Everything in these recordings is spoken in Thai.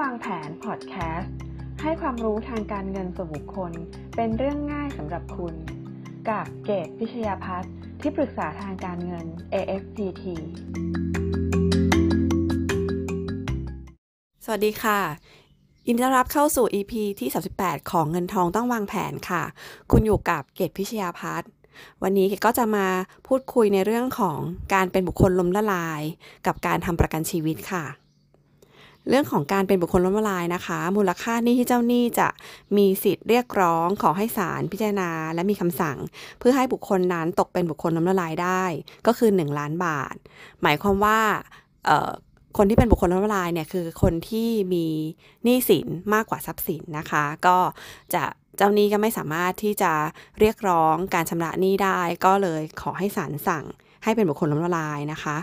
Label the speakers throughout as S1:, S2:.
S1: วางแผนพอดแคสต์ให้ความรู้ทางการเงินส่วนบุคคล เป็นเรื่องง่ายสำหรับคุณ กับเกตพิชยาพัฒน์ที่ปรึกษาทางการเงิน AFPT
S2: สวัสดีค่ะยินดีต้อนรับเข้าสู่ EP ที่ 38 ของเงินทองต้องวางแผนค่ะ คุณอยู่กับเกตพิชยาพัฒน์วันนี้เกก็จะมาพูดคุยในเรื่องของการเป็นบุคคลล้มละลาย กับการทำประกันชีวิตค่ะ เรื่องของการเป็นบุคคลล้มละลายนะคะ มูลค่าหนี้ที่เจ้าหนี้จะมีสิทธิ์เรียกร้องขอให้ศาลพิจารณา และมีคำสั่ง เพื่อให้บุคคลนั้นตกเป็นบุคคลล้มละลายได้ ก็คือ 1 ล้านบาท หมายความว่าคนที่เป็นบุคคลล้มละลายเนี่ยคือคนที่มีหนี้สินมากกว่าทรัพย์สินนะคะ ก็จะเจ้าหนี้ก็ไม่สามารถที่จะเรียกร้องการชำระหนี้ได้ ก็เลยขอให้ศาลสั่ง ให้เป็นบุคคลล้มละลายนะคะ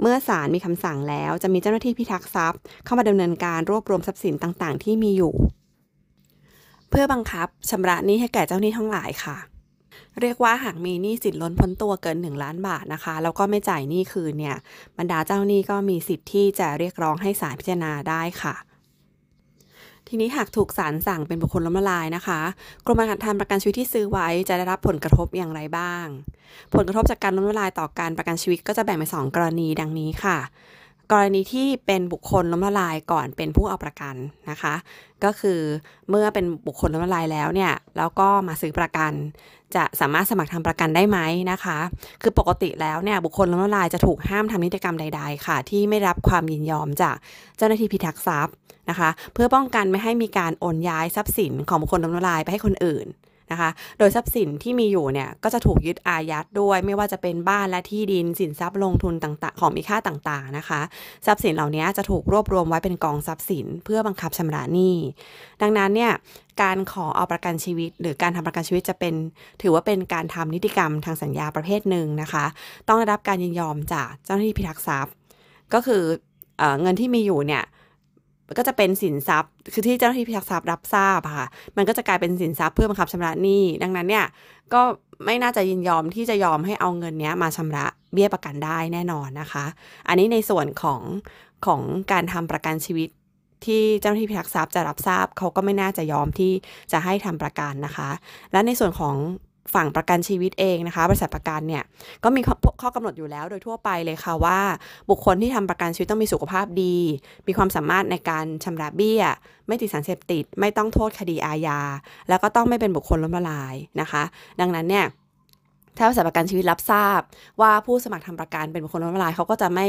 S2: เมื่อศาลมีคำสั่งแล้วจะมีเจ้าหน้าที่พิทักษ์ทรัพย์ เข้ามาดำเนินการรวบรวมทรัพย์สินต่างๆ ที่มีอยู่ เพื่อบังคับชำระหนี้ให้แก่เจ้าหนี้ทั้งหลายค่ะเรียกว่าหากมีหนี้สินล้นพ้นตัวเกิน 1 ล้านบาทนะคะ แล้วก็ไม่จ่ายหนี้คืนเนี่ย บรรดาเจ้าหนี้ก็มีสิทธิ์ที่จะเรียกร้องให้ศาลพิจารณาได้ค่ะ ทีนี้หากถูกศาลสั่งเป็นบุคคลล้มละลายนะคะ กรมธรรทำประกันชีวิตที่ซื้อไว้จะได้รับผลกระทบอย่างไรบ้าง ผลกระทบจากการล้มละลายต่อการประกันชีวิตก็จะแบ่งเป็นสองกรณีดังนี้ค่ะ กรณีที่เป็นบุคคลล้มละลายก่อนเป็นผู้เอาประกันนะคะ ก็คือเมื่อเป็นบุคคลล้มละลายแล้วเนี่ยแล้วก็มาซื้อประกัน จะสามารถสมัครทำประกันได้ไหมนะคะ คือปกติแล้วเนี่ยบุคคลล้มละลายจะถูกห้ามทำนิติกรรมใด ๆ ค่ะ ที่ไม่รับความยินยอมจากเจ้าหน้าที่พิทักษ์ทรัพย์นะคะ เพื่อป้องกันไม่ให้มีการโอนย้ายทรัพย์สินของบุคคลล้มละลายไปให้คนอื่น นะคะ โดยทรัพย์สินที่มีอยู่เนี่ยก็จะถูกยึดอายัดด้วย ไม่ว่าจะเป็นบ้านและที่ดินสินทรัพย์ลงทุนต่างๆ ของมีค่าต่างๆนะคะ ทรัพย์สินเหล่านี้จะถูกรวบรวมไว้เป็นกองทรัพย์สิน เพื่อบังคับชำระหนี้ ดังนั้นเนี่ยการขอเอาประกันชีวิต หรือการทำประกันชีวิตจะเป็น ถือว่าเป็นการทำนิติกรรมทางสัญญาประเภทหนึ่งนะคะ ต้องได้รับการยินยอมจากเจ้าหน้าที่พิทักษ์ทรัพย์ ก็คือเอเงินที่มีอยู่เนี่ย ก็จะเป็นสินทรัพย์ คือที่เจ้าหน้าที่พิทักษ์ทรัพย์รับทราบค่ะ มันก็จะกลายเป็นสินทรัพย์เพื่อบังคับชำระหนี้ ดังนั้นเนี่ยก็ไม่น่าจะยินยอมที่จะยอมให้เอาเงินนี้มาชำระเบี้ยประกันได้แน่นอนนะคะ อันนี้ในส่วนของของการทำประกันชีวิตที่เจ้าหน้าที่พิทักษ์ทรัพย์จะรับทราบเขาก็ไม่น่าจะยอมที่จะให้ทำประกันนะคะ และในส่วนของ ฝั่งประกันชีวิตเองนะคะ บริษัทประกันเนี่ยก็มีข้อกำหนดอยู่แล้วโดยทั่วไปเลยค่ะว่า บุคคลที่ทำประกันชีวิตต้องมีสุขภาพดี มีความสามารถในการชำระเบี้ย ไม่ติดสารเสพติด ไม่ต้องโทษคดีอาญา แล้วก็ต้องไม่เป็นบุคคลล้มละลายนะคะ ดังนั้นเนี่ยถ้าบริษัทประกันชีวิตรับทราบ ว่าผู้สมัครทำประกันเป็นบุคคลล้มละลายเขาก็จะไม่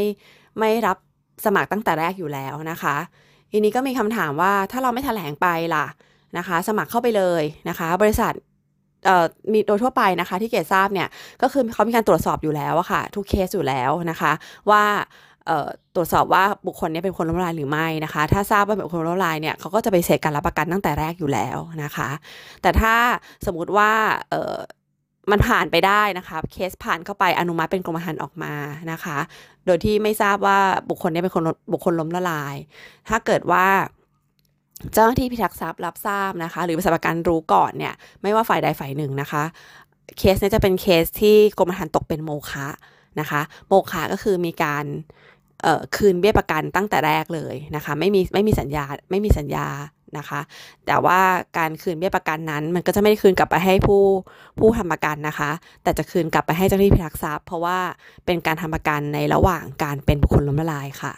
S2: ไม่รับสมัครตั้งแต่แรกอยู่แล้วนะคะทีนี้ก็มีคำถามว่าถ้าเราไม่แถลงไปล่ะนะคะ สมัครเข้าไปเลยนะคะ บริษัท มีโดยทั่วไปนะคะที่เกดทราบเนี่ยก็คือเขามีการตรวจสอบอยู่แล้วอะค่ะทุกเคสอยู่แล้วนะคะว่าตรวจสอบว่าบุคคลนี้เป็นคนล้มละลายหรือไม่นะคะ ถ้าทราบว่าเป็นคนล้มละลายเนี่ยเขาก็จะไปเสกการรับประกันตั้งแต่แรกอยู่แล้วนะคะ แต่ถ้าสมมุติว่ามันผ่านไปได้นะคะเคสผ่านเข้าไปอนุมัติเป็นกรมธรรม์ออกมานะคะ โดยที่ไม่ทราบว่าบุคคลนี้เป็นคนบุคคลล้มละลาย ถ้าเกิดว่า เจ้าหน้าที่พิทักษ์ทรัพย์รับทราบนะคะ หรือบริษัทประกันรู้ก่อนเนี่ยไม่ว่าฝ่ายใดฝ่ายหนึ่งนะคะ เคสนี้จะเป็นเคสที่กรมธรรม์ตกเป็นโมฆะนะคะ โมฆะก็คือมีการคืนเบี้ยประกันตั้งแต่แรกเลยนะคะ ไม่มีไม่มีสัญญาไม่มีสัญญานะคะ แต่ว่าการคืนเบี้ยประกันนั้น มันก็จะไม่ได้คืนกลับไปให้ผู้ผู้ทำประกันนะคะ แต่จะคืนกลับไปให้เจ้าหน้าที่พิทักษ์ทรัพย์ เพราะว่าเป็นการทำประกันในระหว่างการเป็นบุคคลล้มละลายค่ะ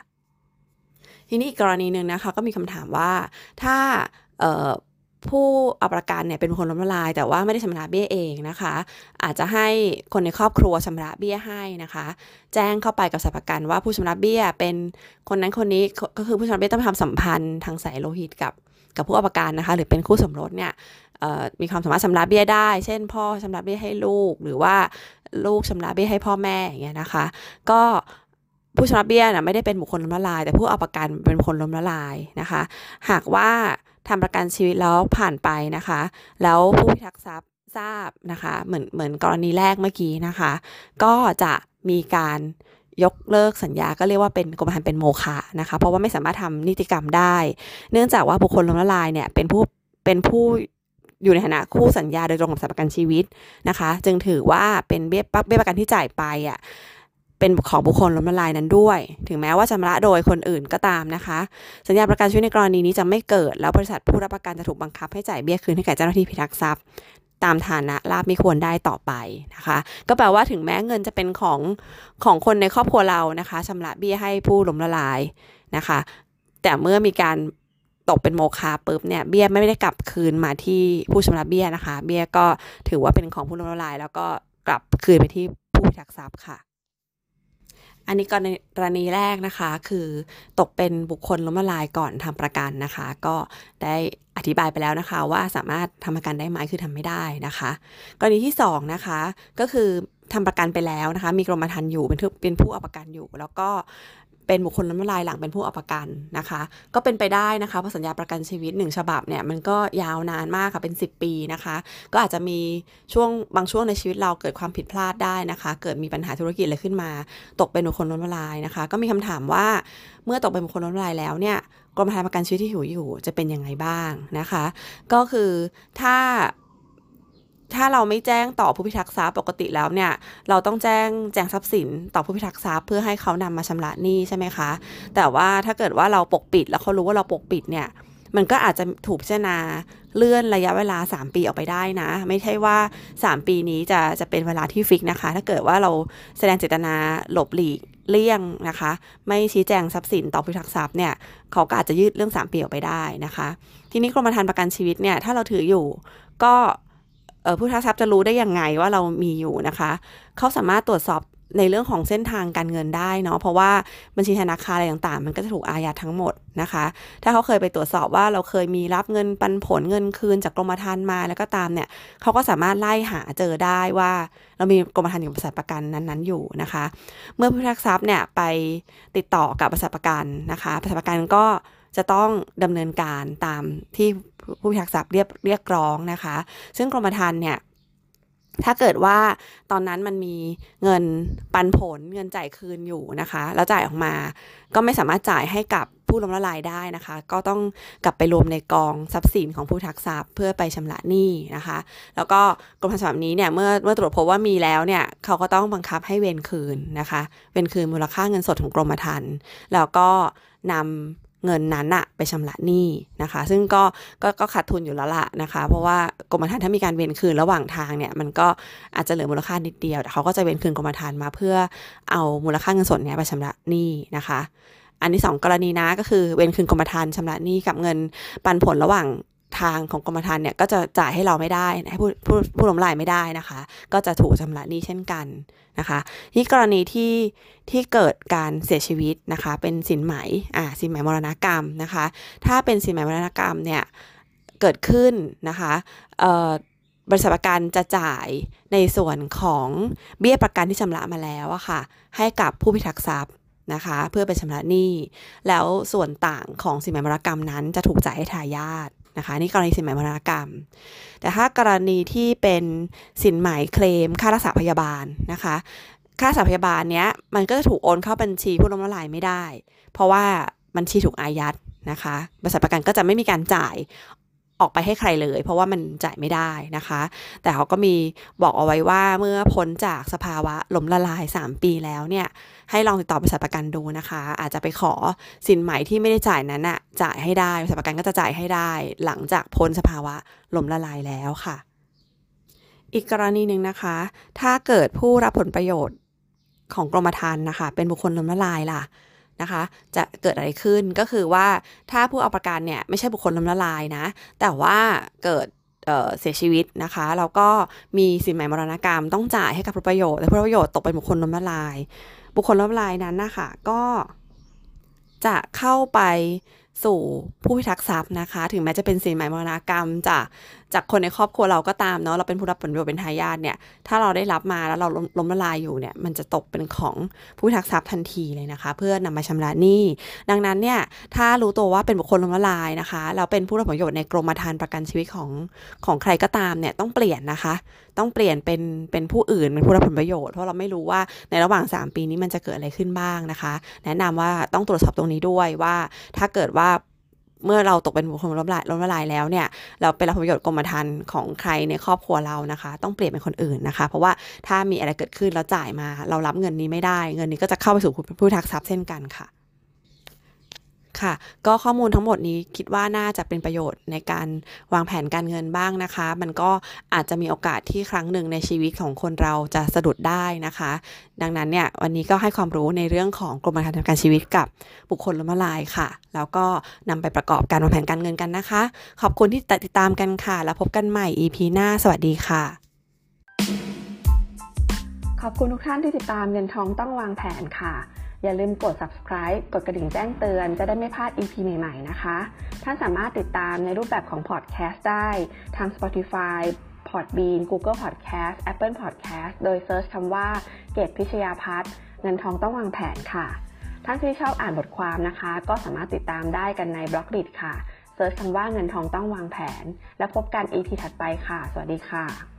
S2: ทีนี้อีกกรณีหนึ่งนะคะก็มีคำถามว่าถ้าผู้เอาประกันเนี่ยเป็นคนล้มละลาย แต่ว่าไม่ได้ชำระเบี้ยเองนะคะ อาจจะให้คนในครอบครัวชำระเบี้ยให้นะคะ แจ้งเข้าไปกับสถาประกันว่าผู้ชำระเบี้ยเป็นคนนั้นคนนี้ก็คือผู้ชำระเบี้ยต้องทำสัมพันธ์ทางสายโลหิตกับกับผู้เอาประกันนะคะ หรือเป็นคู่สมรสเนี่ยมีความสามารถชำระเบี้ยได้ เช่น พ่อชำระเบี้ยให้ลูกหรือว่าลูกชำระเบี้ยให้พ่อแม่อย่างเงี้ยนะคะ ก็ ผู้ชำระเบี้ยนะไม่ได้เป็นบุคคลล้มละลาย แต่ผู้เอาประกันเป็นคนล้มละลายนะคะ หากว่าทำประกันชีวิตแล้วผ่านไปนะคะ แล้วผู้พิทักษ์ทรัพย์ทราบนะคะ เหมือนเหมือนกรณีแรกเมื่อกี้นะคะ ก็จะมีการยกเลิกสัญญาก็เรียกว่าเป็นกรมธรรม์เป็นโมฆะนะคะ เพราะว่าไม่สามารถทำนิติกรรมได้ เนื่องจากว่าบุคคลล้มละลายเนี่ยเป็นผู้เป็นผู้อยู่ในฐานะคู่สัญญาโดยตรงกับสถาประกันชีวิตนะคะ จึงถือว่าเป็นเบี้ยเบี้ยประกันที่จ่ายไปอะ เป็นของบุคคลล้มละลายนั้นด้วย ถึงแม้ว่าชำระโดยคนอื่นก็ตามนะคะ สัญญาประกันชีวิตในกรณีนี้จะไม่เกิด แล้วบริษัทผู้รับประกันจะถูกบังคับให้จ่ายเบี้ยคืนให้แก่เจ้าหน้าที่พิทักษ์ทรัพย์ ตามฐานะลาบไม่ควรได้ต่อไปนะคะ ก็แปลว่าถึงแม้เงินจะเป็นของของคนในครอบครัวเรานะคะชำระเบี้ยให้ผู้ล้มละลายนะคะ แต่เมื่อมีการตกเป็นโมฆะปุ๊บเนี่ยเบี้ยไม่ได้กลับคืนมาที่ผู้ชำระเบี้ยนะคะ เบี้ยก็ถือว่าเป็นของผู้ล้มละลาย แล้วก็กลับคืนไปที่ผู้พิทักษ์ทรัพย์ค่ะ อันนี้กรณีแรกนะคะ คือตกเป็นบุคคลล้มละลายก่อนทำประกันนะคะ ก็ได้อธิบายไปแล้วนะคะ ว่าสามารถทำประกันได้ไหมคือทำไม่ได้นะคะ กรณีที่2นะคะก็คือทำประกันไปแล้วนะคะ มีกรมธรรม์อยู่เป็นเป็นผู้เอาประกันอยู่ แล้วก็ เป็นบุคคลล้มละลายหลังเป็นผู้เอาประกันนะคะ ก็เป็นไปได้นะคะเพราะสัญญาประกันชีวิต 1 ฉบับเนี่ยมันก็ยาวนานมากค่ะเป็น 10 ปีนะคะ ก็อาจจะมีช่วงบางช่วงในชีวิตเราเกิดความผิดพลาดได้นะคะ เกิดมีปัญหาธุรกิจอะไรขึ้นมา ตกเป็นบุคคลล้มละลายนะคะ ก็มีคำถามว่าเมื่อตกเป็นบุคคลล้มละลายแล้วเนี่ยกรมธรรม์ประกันชีวิตที่อยู่อยู่จะเป็นยังไงบ้างนะคะ ก็คือถ้า ถ้าเราไม่แจ้งต่อผู้พิทักษ์ทรัพย์ปกติแล้วเนี่ย เราต้องแจ้งแจ้งทรัพย์สินต่อผู้พิทักษ์ทรัพย์เพื่อให้เขานำมาชำระหนี้ใช่ไหมคะ แต่ว่าถ้าเกิดว่าเราปกปิดแล้วเขารู้ว่าเราปกปิดเนี่ย มันก็อาจจะถูกพิจารณาเลื่อนระยะเวลา 3 ปีออกไปได้นะ ไม่ใช่ว่า 3 ปีนี้จะจะเป็นเวลาที่ฟิกนะคะ ถ้าเกิดว่าเราแสดงเจตนาหลบหลีกเลี่ยงนะคะ ไม่ชี้แจงทรัพย์สินต่อผู้พิทักษ์ทรัพย์เนี่ยเขาก็อาจจะยืดเรื่อง 3 ปีออกไปได้นะคะ ทีนี้กรมธรรม์ประกันชีวิตเนี่ยถ้าเราถืออยู่ก็ ผู้ทักทรัพย์จะรู้ได้ยังไงว่าเรามีอยู่นะคะ เขาสามารถตรวจสอบในเรื่องของเส้นทางการเงินได้เนาะเพราะว่าบัญชีธนาคารอะไรต่างๆ มันก็จะถูกอายัดทั้งหมดนะคะ ถ้าเขาเคยไปตรวจสอบว่าเราเคยมีรับเงินปันผลเงินคืนจากกรมธรรม์มาแล้วก็ตามเนี่ยเขาก็สามารถไล่หาเจอได้ว่า เรามีกรมธรรม์อยู่บริษัทประกันนั้นๆอยู่นะคะ เมื่อผู้ทักทรัพย์เนี่ยไปติดต่อกับบริษัทประกันนะคะบริษัทประกันก็ จะต้องดำเนินการตามที่ผู้พิทักษ์ทรัพย์เรียกเรียกร้องนะคะ ซึ่งกรมธรรม์เนี่ยถ้าเกิดว่าตอนนั้นมันมีเงินปันผลเงินจ่ายคืนอยู่นะคะ แล้วจ่ายออกมา ก็ไม่สามารถจ่ายให้กับผู้ล้มละลายได้นะคะ ก็ต้องกลับไปรวมในกองทรัพย์สินของผู้ทักทรัพย์เพื่อไปชำระหนี้นะคะ แล้วก็กรมธรรม์ฉบับนี้เนี่ยเมื่อเมื่อตรวจพบว่ามีแล้วเนี่ยเขาก็ต้องบังคับให้เวนคืนนะคะ เวนคืนมูลค่าเงินสดของกรมธรรม์แล้วก็นำ เงินนั้นอะไปชำระหนี้นะคะ ซึ่งก็ก็ก็ขาดทุนอยู่แล้วล่ะนะคะ เพราะว่ากรมธรรม์ถ้ามีการเวนคืนระหว่างทางเนี่ยมันก็อาจจะเหลือมูลค่านิดเดียวแต่เขาก็จะเวนคืนกรมธรรม์มาเพื่อเอามูลค่าเงินสดเนี้ยไปชำระหนี้นะคะ อันที่ 2 กรณีนะก็คือเวนคืนกรมธรรม์ชำระหนี้กับเงินปันผลระหว่าง ทางของกรมธรรม์เนี่ยก็จะจ่ายให้เราไม่ได้ให้ผู้ผู้ผู้ล้มลายไม่ได้นะคะ ก็จะถูกชำระหนี้เช่นกันนะคะนี่กรณีที่ที่เกิดการเสียชีวิตนะคะ เป็นสินไหมอ่าสินไหมมรณกรรมนะคะ ถ้าเป็นสินไหมมรณกรรมเนี่ยเกิดขึ้นนะคะเอ่อบริษัทประกันจะจ่ายในส่วนของเบี้ยประกันที่ชำระมาแล้วอะค่ะ ให้กับผู้พิทักษ์ทรัพย์นะคะ เพื่อไปชำระหนี้ แล้วส่วนต่างของสินไหมมรณกรรมนั้นจะถูกจ่ายให้ทายาท นะคะนี่กรณีสินไหมมรณกรรม แต่ถ้ากรณีที่เป็นสินไหมเคลมค่ารักษาพยาบาลนะคะค่ารักษาพยาบาลเนี้ยมันก็จะถูกโอนเข้าบัญชีผู้ล้มละลายไม่ได้ เพราะว่าบัญชีถูกอายัดนะคะบริษัทประกันก็จะไม่มีการจ่าย ออกไปให้ใครเลย เพราะว่ามันจ่ายไม่ได้นะคะ แต่เขาก็มีบอกเอาไว้ว่าเมื่อพ้นจากสภาวะล้มละลาย 3 ปีแล้วเนี่ย ให้ลองติดต่อบริษัทประกันดูนะคะ อาจจะไปขอสินใหม่ที่ไม่ได้จ่ายนั้นอะจ่ายให้ได้บริษัทประกันก็จะจ่ายให้ได้ หลังจากพ้นสภาวะล้มละลายแล้วค่ะ อีกกรณีหนึ่งนะคะ ถ้าเกิดผู้รับผลประโยชน์ของกรมธรรม์นะคะ เป็นบุคคลล้มละลายล่ะ นะคะ จะเกิดอะไรขึ้นก็คือว่าถ้าผู้เอาประกันเนี่ยไม่ใช่บุคคลล้มละลายนะ แต่ว่าเกิดเสียชีวิตนะคะแล้วก็มีสินไหมมรณกรรมต้องจ่ายให้กับผู้ประโยชน์และผู้ประโยชน์ตกเป็นบุคคลล้มละลาย บุคคลล้มละลายนั้นนะคะก็จะเข้าไปสู่ผู้พิทักษ์ทรัพย์นะคะ ถึงแม้จะเป็นสินไหมมรณกรรมจาก จากคนในครอบครัวเราก็ตามเนาะเราเป็นผู้รับผลประโยชน์เป็นทายาทเนี่ยถ้าเราได้รับมาแล้วเราล้มละลายอยู่เนี่ยมันจะตกเป็นของผู้พิทักษ์ทรัพย์ทันทีเลยนะคะ เพื่อนำมาชำระหนี้ดังนั้นเนี่ยถ้ารู้ตัวว่าเป็นบุคคลล้มละลายนะคะเราเป็นผู้รับผลประโยชน์ในกรมธรรม์ประกันชีวิตของของใครก็ตามเนี่ยต้องเปลี่ยนนะคะ ต้องเปลี่ยนเป็นเป็นผู้อื่นเป็นผู้รับผลประโยชน์เพราะเราไม่รู้ว่าในระหว่าง 3 ปีนี้มันจะเกิดอะไรขึ้นบ้างนะคะ แนะนำว่าต้องตรวจสอบตรงนี้ด้วยว่า ถ้าเกิดว่า เมื่อเราตกเป็นบุคคลล้มละลายล้มละลายแล้วเนี่ย เราเป็นรับผลประโยชน์กรมธรรม์ของใครในครอบครัวเรานะคะ ต้องเปลี่ยนเป็นคนอื่นนะคะ เพราะว่าถ้ามีอะไรเกิดขึ้นแล้วจ่ายมา เรารับเงินนี้ไม่ได้ เงินนี้ก็จะเข้าไปสู่ผู้ทักทรัพย์เช่นกันค่ะ ค่ะ ก็ข้อมูลทั้งหมดนี้คิดว่าน่าจะเป็นประโยชน์ในการวางแผนการเงินบ้างนะคะ มันก็อาจจะมีโอกาสที่ครั้งหนึ่งในชีวิตของคนเราจะสะดุดได้นะคะ ดังนั้นเนี่ยวันนี้ก็ให้ความรู้ในเรื่องของกรมธรรม์ทางการชีวิตกับบุคคลล้มละลายค่ะ แล้วก็นำไปประกอบการวางแผนการเงินกันนะคะ ขอบคุณที่ติดตามกันค่ะ แล้วพบกันใหม่ EP หน้า สวัสดีค่ะ
S1: ขอบคุณทุกท่านที่ติดตามเงินทองต้องวางแผนค่ะ อย่าลืมกด subscribe กดกระดิ่งแจ้งเตือนจะได้ไม่พลาด EP ใหม่ๆนะคะ ท่านสามารถติดตามในรูปแบบของ podcast ได้ทาง Spotify Podbean Google Podcast Apple Podcast โดยเซิร์ชคำว่าเกตพิชยาพัฒน์เงินทองต้องวางแผนค่ะ ท่านที่ชอบอ่านบทความนะคะ ก็สามารถติดตามได้กันในบล็อกดิค่ะเซิร์ชคำว่าเงินทองต้องวางแผน แล้วพบกัน EP ถัดไปค่ะ สวัสดีค่ะ